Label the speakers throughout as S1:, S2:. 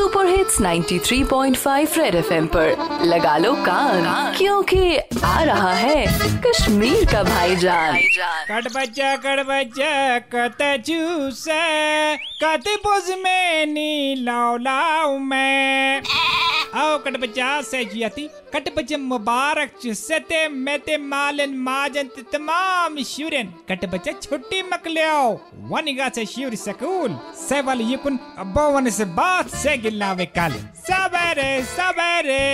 S1: Super hits 93.5 Red FM पर। लगा लो कान, क्योंकि आ रहा है कश्मीर का भाईजान।
S2: कट बच्चा कट बच्चा कत चूस, कत पुज में नी लाओ लाओ मैं। आओ कट बच्चा से जियाती कट बच्चे मुबारक चुसते मेते मालन माजन ते तमाम शुरन कट बच्चा छुट्टी मकलियो वनिगा से सकूल। से यकुन से बात से सबरे सबरे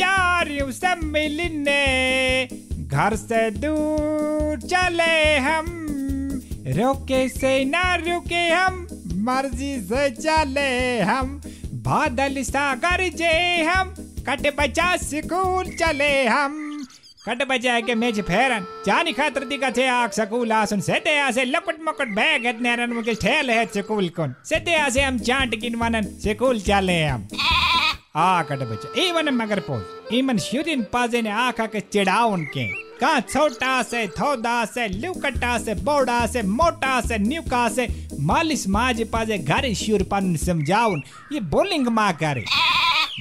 S2: यार सब मिलने घर से दूर चले हम। रोके से ना रुके हम। मर्ज़ी से चले हम। बादल सागर जे हम, कट बचा स्कूल चले हम। कट बजा के मेज फेरन, जानी खातर दिका थे आक स्कूल आसन। सेते आसे लपट मकट बैग इतने रन मुके ठेल है स्कूल कोन। सेते आसे हम चांट किन वनन, स्कूल चले हम। आ, कट बचा इवन मगर पोज। इमन शुरिन पाजे ने आखा के चिड़ाउन के। का छोटा से, थोदा से, लुकटा से, बोड़ा से, मोटा से, न्यूका से मालिश माज पाजे घरे शुर पन समझाउन ये बोलिंग मा करे।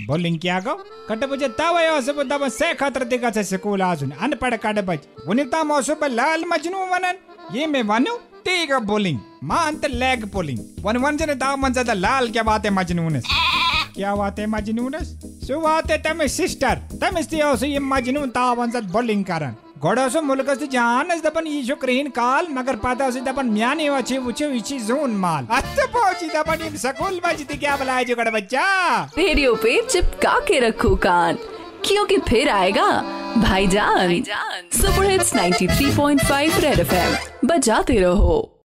S2: बोलिंग क्या गो? कट बजे तवयो सब दब से खतर दिगा से स्कूल आजुन। अनपढ़ कट बज। उनिता मौसु ब लाल मजनू वनन ये मैं वनु तीगा बोलिंग। माँ अंत लेग बोलिंग। वन वन जने ता मन जदा लाल, क्या बात है मजनूनस? क्या बात है मजनूनस? सु बात है तमे सिस्टर। तमे सु ये मजनून ता वन बोलिंग करन। गोडो सु मुल्क से जान इस दपन ये शुक्रीन काल मगर पता से दपन म्याने वचे उचे इची जोन माल। अत पहुँची दपन इन स्कूल मजदी क्या बुलाए जो गड़ बच्चा।
S1: रेडियो पे चिपका के रखो कान। क्योंकि फिर आएगा भाईजान। Super hits 93.5 Red FM. बजाते रहो।